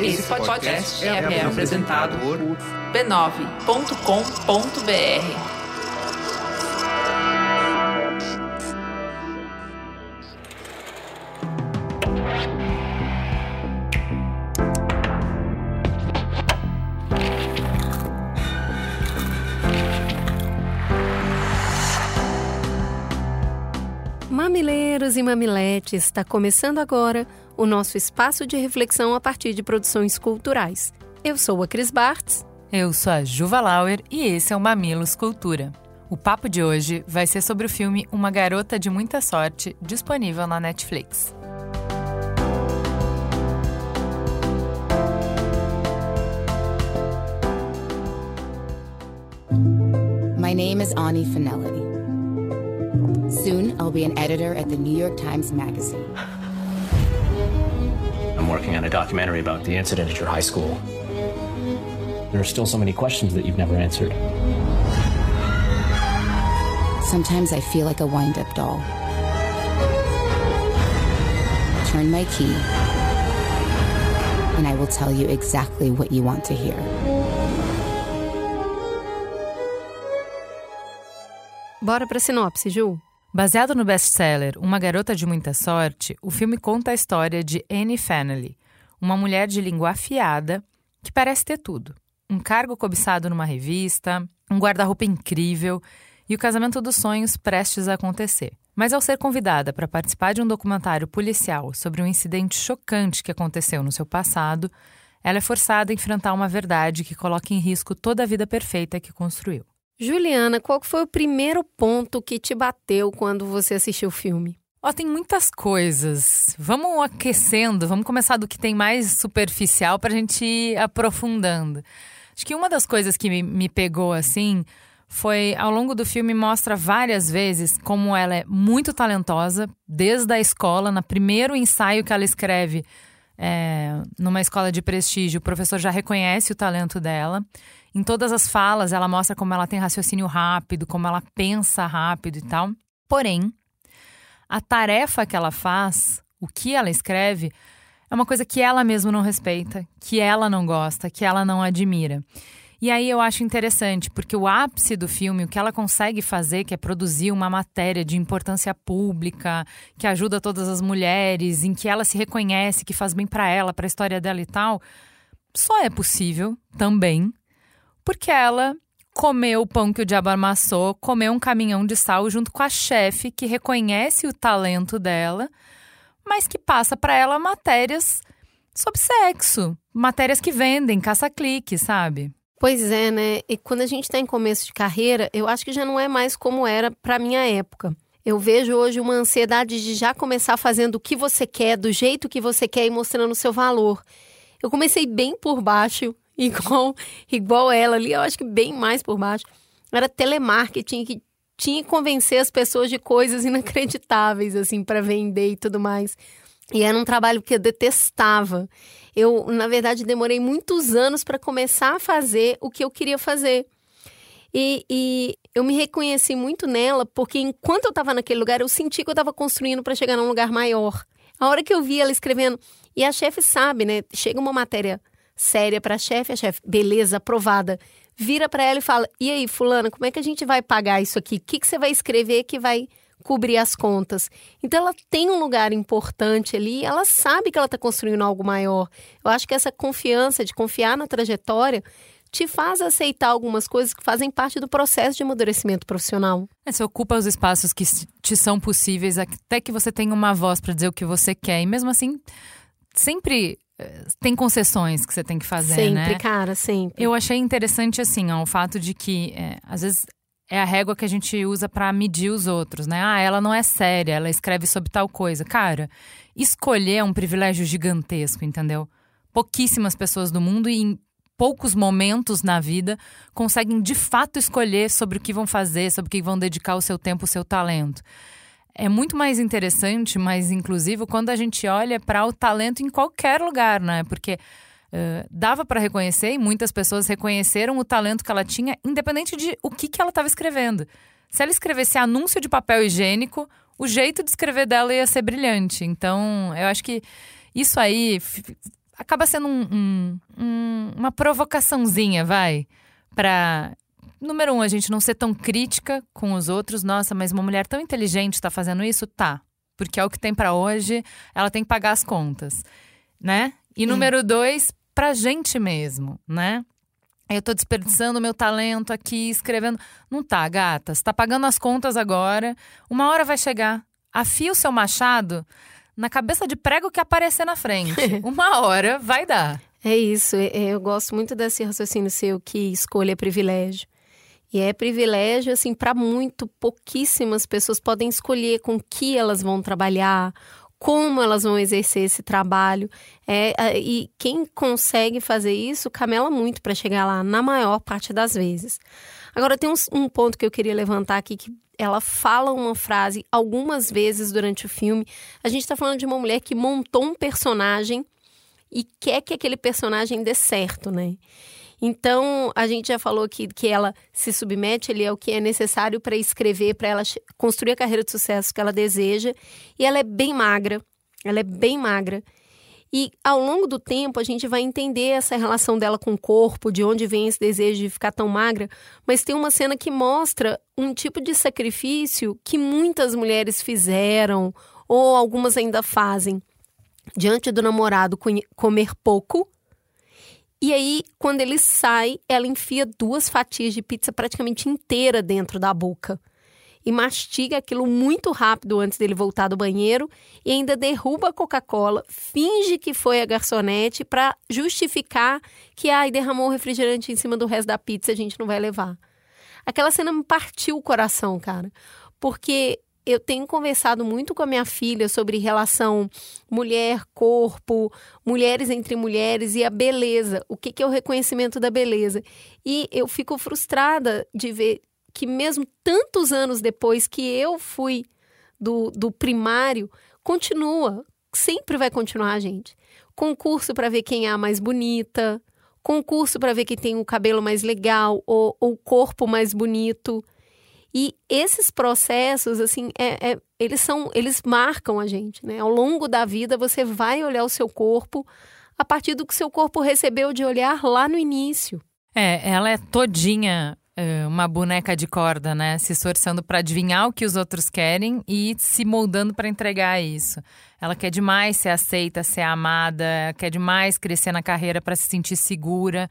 Esse podcast é, é apresentado por b9.com.br. Mamileiros e mamiletes, está começando agora o nosso espaço de reflexão a partir de produções culturais. Eu sou a Cris Bartz. Eu sou a Juva Lauer e esse é o Mamilos Cultura. O papo de hoje vai ser sobre o filme Uma Garota de Muita Sorte, disponível na Netflix. My name is Ani Finelli. Soon, I'll be an editor at the New York Times Magazine. I'm working on a documentary about the incident at your high school. There are still so many questions that you've never answered. Sometimes I feel like a wind up doll. Turn my key, and I will tell you exactly what you want to hear. Bora pra sinopse, Ju. Baseado no best-seller Uma Garota de Muita Sorte, o filme conta a história de Annie Fennelly, uma mulher de língua afiada que parece ter tudo. Um cargo cobiçado numa revista, um guarda-roupa incrível e o casamento dos sonhos prestes a acontecer. Mas ao ser convidada para participar de um documentário policial sobre um incidente chocante que aconteceu no seu passado, ela é forçada a enfrentar uma verdade que coloca em risco toda a vida perfeita que construiu. Juliana, qual foi o primeiro ponto que te bateu quando você assistiu o filme? Ó, tem muitas coisas. Vamos aquecendo, vamos começar do que tem mais superficial para a gente ir aprofundando. Acho que uma das coisas que me, me pegou assim foi ao longo do filme mostra várias vezes como ela é muito talentosa, desde a escola, no primeiro ensaio que ela escreve é, numa escola de prestígio, o professor já reconhece o talento dela. Em todas as falas, ela mostra como ela tem raciocínio rápido, como ela pensa rápido e tal. Porém, a tarefa que ela faz, o que ela escreve, é uma coisa que ela mesma não respeita, que ela não gosta, que ela não admira. E aí eu acho interessante, porque o ápice do filme, o que ela consegue fazer, que é produzir uma matéria de importância pública, que ajuda todas as mulheres, em que ela se reconhece, que faz bem para ela, para a história dela e tal, só é possível também porque ela comeu o pão que o diabo amassou, comeu um caminhão de sal junto com a chefe que reconhece o talento dela, mas que passa para ela matérias sobre sexo, matérias que vendem, caça-clique, sabe? Pois é, né? E quando a gente está em começo de carreira, eu acho que já não é mais como era para minha época. Eu vejo hoje uma ansiedade de já começar fazendo o que você quer, do jeito que você quer e mostrando o seu valor. Eu comecei bem por baixo, igual, igual ela ali, eu acho que bem mais por baixo. Era telemarketing que tinha que convencer as pessoas de coisas inacreditáveis, assim, para vender e tudo mais. E era um trabalho que eu detestava. Eu, na verdade, demorei muitos anos para começar a fazer o que eu queria fazer. E, e, eu me reconheci muito nela, porque enquanto eu estava naquele lugar, eu senti que eu estava construindo para chegar num lugar maior. A hora que eu vi ela escrevendo, e a chefe sabe, né? Chega uma matéria séria para a chefe, a chefe, beleza, aprovada. Vira para ela e fala: "E aí, fulana, como é que a gente vai pagar isso aqui? O que que você vai escrever que vai cobrir as contas?" Então ela tem um lugar importante ali, ela sabe que ela está construindo algo maior. Eu acho que essa confiança de confiar na trajetória te faz aceitar algumas coisas que fazem parte do processo de amadurecimento profissional. É, você ocupa os espaços que te são possíveis, até que você tenha uma voz para dizer o que você quer. E mesmo assim, sempre tem concessões que você tem que fazer, sempre, né? Sempre, cara, sempre. Eu achei interessante, assim, ó, o fato de que, é, às vezes, é a régua que a gente usa para medir os outros, né? Ah, ela não é séria, ela escreve sobre tal coisa. Cara, escolher é um privilégio gigantesco, entendeu? Pouquíssimas pessoas do mundo e em poucos momentos na vida conseguem de fato escolher sobre o que vão fazer, sobre o que vão dedicar o seu tempo, o seu talento é muito mais interessante, mais inclusivo, quando a gente olha para o talento em qualquer lugar, né? Porque uh, dava para reconhecer e muitas pessoas reconheceram o talento que ela tinha, independente de o que, que ela estava escrevendo. Se ela escrevesse anúncio de papel higiênico, o jeito de escrever dela ia ser brilhante. Então, eu acho que isso aí acaba sendo um, um, um, uma provocaçãozinha, vai, para número um, a gente não ser tão crítica com os outros. Nossa, mas uma mulher tão inteligente está fazendo isso? Tá. Porque é o que tem para hoje, ela tem que pagar as contas, né? E número dois, pra gente mesmo, né? Eu tô desperdiçando meu talento aqui, escrevendo. Não tá, gata. Você tá pagando as contas agora. Uma hora vai chegar. Afia o seu machado na cabeça de prego que aparecer na frente. Uma hora vai dar. É isso. é- Eu gosto muito desse raciocínio seu que escolha é privilégio. E é privilégio, assim, para muito pouquíssimas pessoas podem escolher com que elas vão trabalhar, como elas vão exercer esse trabalho. É, e quem consegue fazer isso camela muito para chegar lá, na maior parte das vezes. Agora, tem uns- um ponto que eu queria levantar aqui, que ela fala uma frase algumas vezes durante o filme. A gente está falando de uma mulher que montou um personagem e quer que aquele personagem dê certo, né? Então, a gente já falou que, que ela se submete ali ao que é necessário para escrever, para ela construir a carreira de sucesso que ela deseja. E ela é bem magra, ela é bem magra. E ao longo do tempo, a gente vai entender essa relação dela com o corpo, de onde vem esse desejo de ficar tão magra. Mas tem uma cena que mostra um tipo de sacrifício que muitas mulheres fizeram, ou algumas ainda fazem diante do namorado comer pouco. E aí, quando ele sai, ela enfia duas fatias de pizza praticamente inteira dentro da boca. E mastiga aquilo muito rápido antes dele voltar do banheiro e ainda derruba a Coca-Cola, finge que foi a garçonete para justificar que ai, derramou o refrigerante em cima do resto da pizza, a gente não vai levar. Aquela cena me partiu o coração, cara. Porque eu tenho conversado muito com a minha filha sobre relação mulher-corpo, mulheres entre mulheres e a beleza. O que, que é o reconhecimento da beleza? E eu fico frustrada de ver que, mesmo tantos anos depois que eu fui do, do primário, continua. Sempre vai continuar, gente. Concurso para ver quem é a mais bonita, concurso para ver quem tem o cabelo mais legal ou ou o corpo mais bonito. E esses processos, assim, é, é- eles são, eles marcam a gente, né? Ao longo da vida, você vai olhar o seu corpo a partir do que seu corpo recebeu de olhar lá no início. É, ela é todinha é, uma boneca de corda, né? Se esforçando para adivinhar o que os outros querem e se moldando para entregar isso. Ela quer demais ser aceita, ser amada, quer demais crescer na carreira para se sentir segura.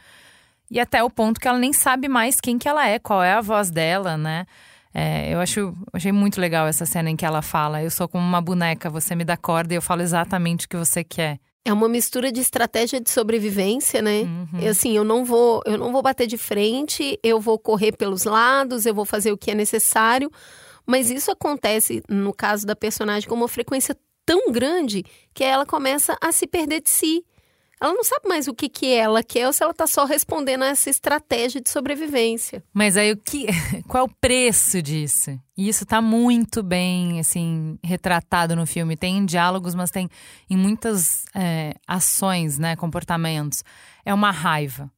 E até o ponto que ela nem sabe mais quem que ela é, qual é a voz dela, né? É, eu acho, achei muito legal essa cena em que ela fala: Eu sou como uma boneca, você me dá corda e eu falo exatamente o que você quer. É uma mistura de estratégia de sobrevivência, né? E, assim, eu não vou, eu não vou bater de frente, eu vou correr pelos lados, eu vou fazer o que é necessário, mas isso acontece no caso da personagem com uma frequência tão grande que ela começa a se perder de si. Ela não sabe mais o que que ela quer ou se ela tá só respondendo a essa estratégia de sobrevivência. Mas aí o que, qual o preço disso? E isso tá muito bem, assim, retratado no filme. Tem em diálogos, mas tem em muitas é, ações, né, comportamentos. É uma raiva.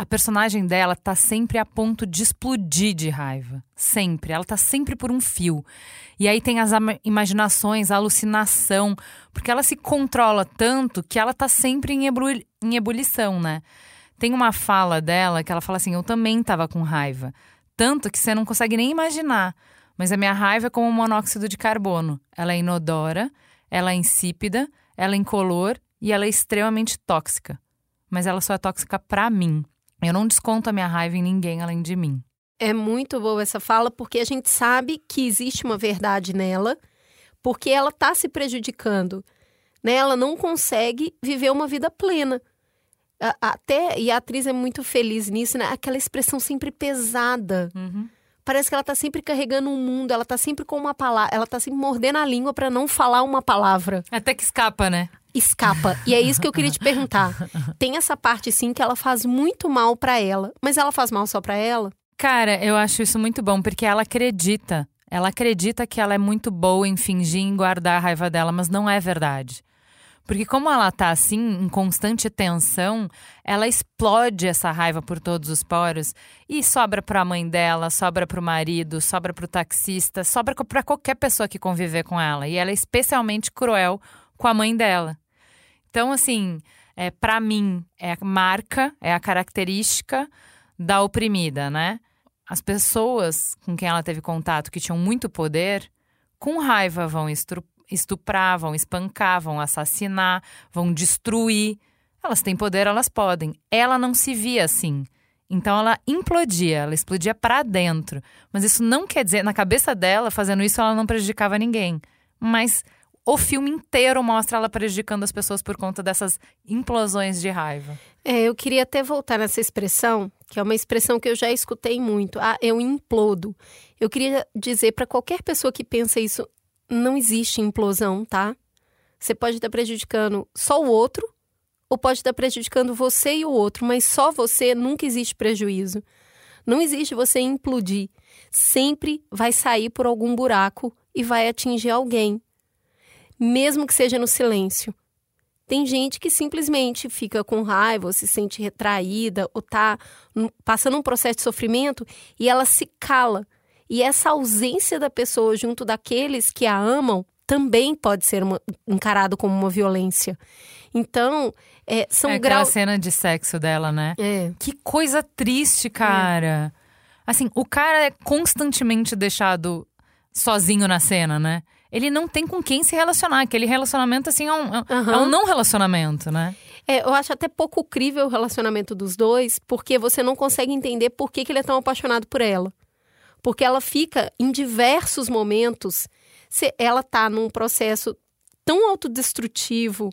A personagem dela tá sempre a ponto de explodir de raiva. Sempre. Ela tá sempre por um fio. E aí tem as imaginações, a alucinação, porque ela se controla tanto que ela tá sempre em, ebru- em ebulição, né? Tem uma fala dela que ela fala assim: Eu também tava com raiva. Tanto que você não consegue nem imaginar. Mas a minha raiva é como um monóxido de carbono. Ela é inodora, ela é insípida, ela é incolor e ela é extremamente tóxica. Mas ela só é tóxica pra mim. Eu não desconto a minha raiva em ninguém além de mim. É muito boa essa fala, porque a gente sabe que existe uma verdade nela, porque ela está se prejudicando. Né? Ela não consegue viver uma vida plena. Até, e a atriz é muito feliz nisso, né? Aquela expressão sempre pesada. Parece que ela tá sempre carregando um mundo, ela tá sempre com uma palavra, ela tá sempre mordendo a língua para não falar uma palavra. Até que escapa, né? Escapa. E é isso que eu queria te perguntar. Tem essa parte sim que ela faz muito mal para ela, mas ela faz mal só para ela? Cara, eu acho isso muito bom, porque ela acredita. Ela acredita que ela é muito boa em fingir em guardar a raiva dela, mas não é verdade. Porque como ela tá assim, em constante tensão, ela explode essa raiva por todos os poros e sobra pra mãe dela, sobra pro marido, sobra pro taxista, sobra pra qualquer pessoa que conviver com ela. E ela é especialmente cruel com a mãe dela. Então, assim, é para mim é a marca, é a característica da oprimida, né? As pessoas com quem ela teve contato que tinham muito poder, com raiva vão estuprar, vão espancar, vão assassinar, vão destruir. Elas têm poder, elas podem. Ela não se via assim. Então ela implodia, ela explodia para dentro. Mas isso não quer dizer, na cabeça dela, fazendo isso, ela não prejudicava ninguém. Mas o filme inteiro mostra ela prejudicando as pessoas por conta dessas implosões de raiva. É, eu queria até voltar nessa expressão, que é uma expressão que eu já escutei muito. Ah, eu implodo. Eu queria dizer para qualquer pessoa que pensa isso, não existe implosão, tá? Você pode estar prejudicando só o outro, ou pode estar prejudicando você e o outro, mas só você nunca existe prejuízo. Não existe você implodir. Sempre vai sair por algum buraco e vai atingir alguém, mesmo que seja no silêncio. Tem gente que simplesmente fica com raiva, ou se sente retraída, ou está passando um processo de sofrimento e ela se cala. E essa ausência da pessoa junto daqueles que a amam também pode ser uma, encarado como uma violência. Então, é, são é graus. cena de sexo dela, né? É. Que coisa triste, cara. É. Assim, o cara é constantemente deixado sozinho na cena, né? Ele não tem com quem se relacionar. Aquele relacionamento, assim, é um, uhum. é um não relacionamento, né? É, eu acho até pouco crível o relacionamento dos dois, porque você não consegue entender por que, que ele é tão apaixonado por ela. Porque ela fica, em diversos momentos, se ela tá num processo tão autodestrutivo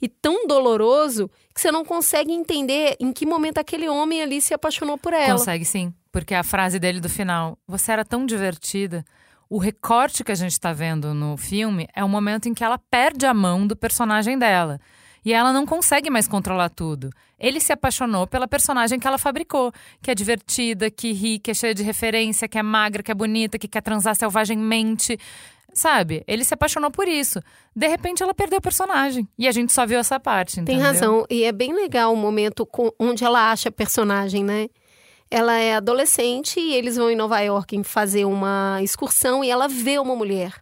e tão doloroso que você não consegue entender em que momento aquele homem ali se apaixonou por ela. Consegue sim, porque a frase dele do final, você era tão divertida o recorte que a gente está vendo no filme é o momento em que ela perde a mão do personagem dela. E ela não consegue mais controlar tudo. Ele se apaixonou pela personagem que ela fabricou, que é divertida, que ri, que é cheia de referência, que é magra, que é bonita, que quer transar selvagemmente. Sabe? Ele se apaixonou por isso. De repente ela perdeu o personagem. E a gente só viu essa parte. Entendeu? Tem razão. E é bem legal o momento onde ela acha a personagem, né? Ela é adolescente e eles vão em Nova York fazer uma excursão e ela vê uma mulher.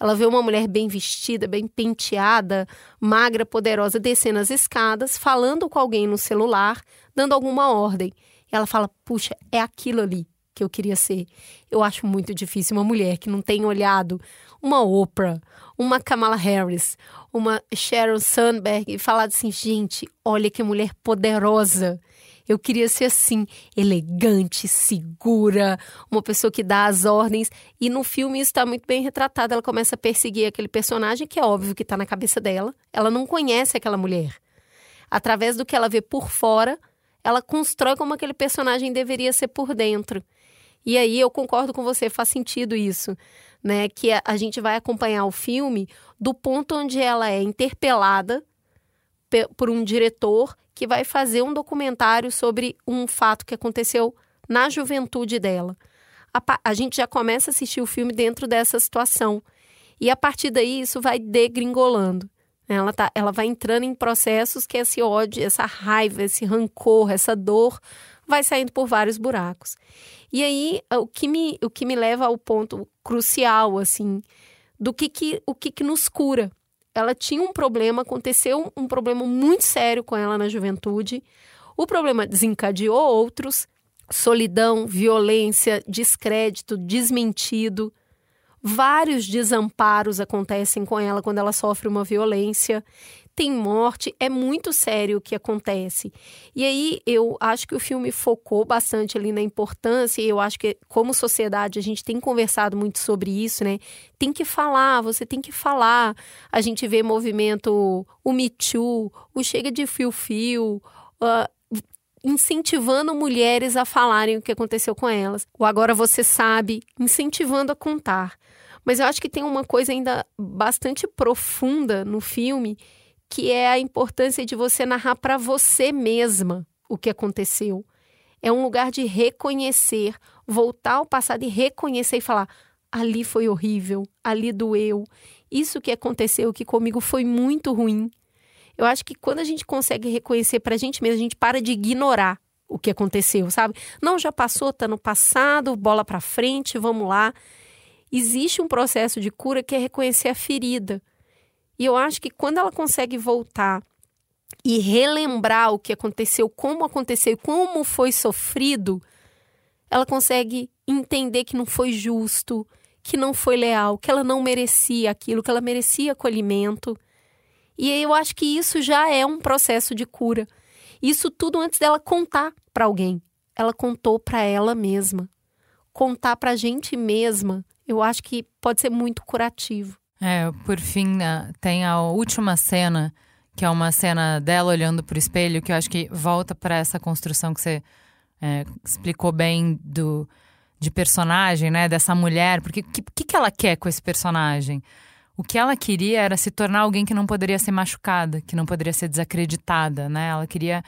Ela vê uma mulher bem vestida, bem penteada, magra, poderosa, descendo as escadas, falando com alguém no celular, dando alguma ordem. E ela fala: Puxa, é aquilo ali que eu queria ser. Eu acho muito difícil uma mulher que não tem olhado uma Oprah, uma Kamala Harris, uma Sharon Sandberg e falado assim: gente, olha que mulher poderosa. Eu queria ser assim, elegante, segura, uma pessoa que dá as ordens. E no filme isso está muito bem retratado. Ela começa a perseguir aquele personagem que é óbvio que está na cabeça dela. Ela não conhece aquela mulher. Através do que ela vê por fora, ela constrói como aquele personagem deveria ser por dentro. E aí eu concordo com você, faz sentido isso, né? Que a, a gente vai acompanhar o filme do ponto onde ela é interpelada por um diretor que vai fazer um documentário sobre um fato que aconteceu na juventude dela. A, a gente já começa a assistir o filme dentro dessa situação. E a partir daí isso vai degringolando. Ela, tá, ela vai entrando em processos que esse ódio, essa raiva, esse rancor, essa dor vai saindo por vários buracos. E aí o que me, o que me leva ao ponto crucial assim do que, que o que, que nos cura ela tinha um problema, aconteceu um problema muito sério com ela na juventude. O problema desencadeou outros: solidão, violência, descrédito, desmentido. Vários desamparos acontecem com ela quando ela sofre uma violência tem morte, é muito sério o que acontece. E aí eu acho que o filme focou bastante ali na importância, e eu acho que como sociedade a gente tem conversado muito sobre isso, né? Tem que falar, você tem que falar. A gente vê movimento, o Me Too, o Chega de Fio-Fio, uh, incentivando mulheres a falarem o que aconteceu com elas. O Agora Você Sabe, incentivando a contar. Mas eu acho que tem uma coisa ainda bastante profunda no filme que é a importância de você narrar para você mesma o que aconteceu. É um lugar de reconhecer, voltar ao passado e reconhecer e falar: ali foi horrível, ali doeu, isso que aconteceu que comigo foi muito ruim. Eu acho que quando a gente consegue reconhecer para a gente mesmo, a gente para de ignorar o que aconteceu, sabe? Não, já passou, tá no passado, bola para frente, vamos lá. Existe um processo de cura que é reconhecer a ferida. E eu acho que quando ela consegue voltar e relembrar o que aconteceu, como aconteceu, como foi sofrido, ela consegue entender que não foi justo, que não foi leal, que ela não merecia aquilo, que ela merecia acolhimento. E eu acho que isso já é um processo de cura. Isso tudo antes dela contar para alguém. Ela contou para ela mesma. Contar para a gente mesma, eu acho que pode ser muito curativo. É, por fim, né, tem a última cena, que é uma cena dela olhando pro espelho, que eu acho que volta para essa construção que você é, explicou bem do de personagem, né, dessa mulher, porque o que, que ela quer com esse personagem? O que ela queria era se tornar alguém que não poderia ser machucada, que não poderia ser desacreditada, né? Ela queria,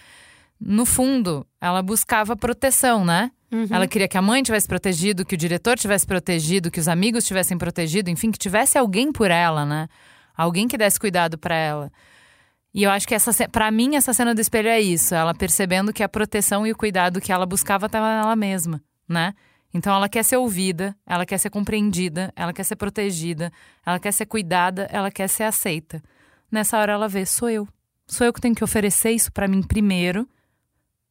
no fundo, ela buscava proteção, né? Uhum. Ela queria que a mãe tivesse protegido, que o diretor tivesse protegido, que os amigos tivessem protegido, enfim, que tivesse alguém por ela, né? Alguém que desse cuidado para ela. E eu acho que essa, para mim, essa cena do espelho é isso, ela percebendo que a proteção e o cuidado que ela buscava estava nela mesma, né? Então ela quer ser ouvida, ela quer ser compreendida, ela quer ser protegida, ela quer ser cuidada, ela quer ser aceita. Nessa hora ela vê, sou eu. Sou eu que tenho que oferecer isso para mim primeiro,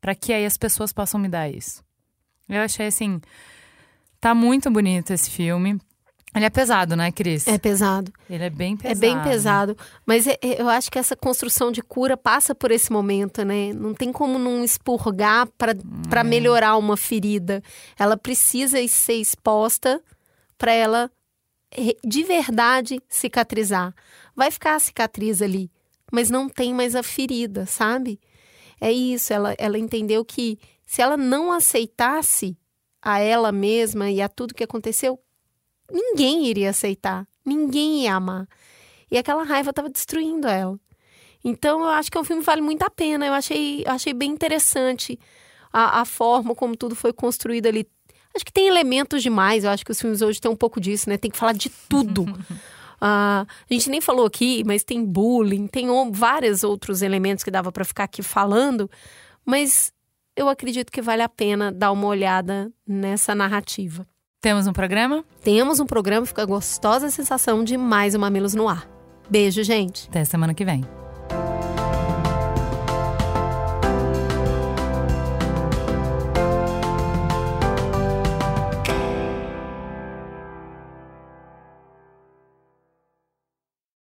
para que aí as pessoas possam me dar isso. Eu achei assim, tá muito bonito esse filme. Ele é pesado, né, Cris? É pesado. Ele é bem pesado. É bem pesado. Mas é, é, eu acho que essa construção de cura passa por esse momento, né? Não tem como não expurgar para hum. melhorar uma ferida. Ela precisa ser exposta para ela de verdade cicatrizar. Vai ficar a cicatriz ali, mas não tem mais a ferida, sabe? É isso. Ela, ela entendeu que se ela não aceitasse a ela mesma e a tudo que aconteceu, ninguém iria aceitar, ninguém ia amar. E aquela raiva estava destruindo ela. Então eu acho que é um filme vale muito a pena. Eu achei, eu achei bem interessante a, a forma como tudo foi construído ali. Acho que tem elementos demais. Eu acho que os filmes hoje têm um pouco disso, né? Tem que falar de tudo. uh, a gente nem falou aqui, mas tem bullying, tem vários outros elementos que dava para ficar aqui falando. Mas eu acredito que vale a pena dar uma olhada nessa narrativa. Temos um programa? Temos um programa, fica a gostosa sensação de mais um Mamilos no ar. Beijo, gente. Até semana que vem.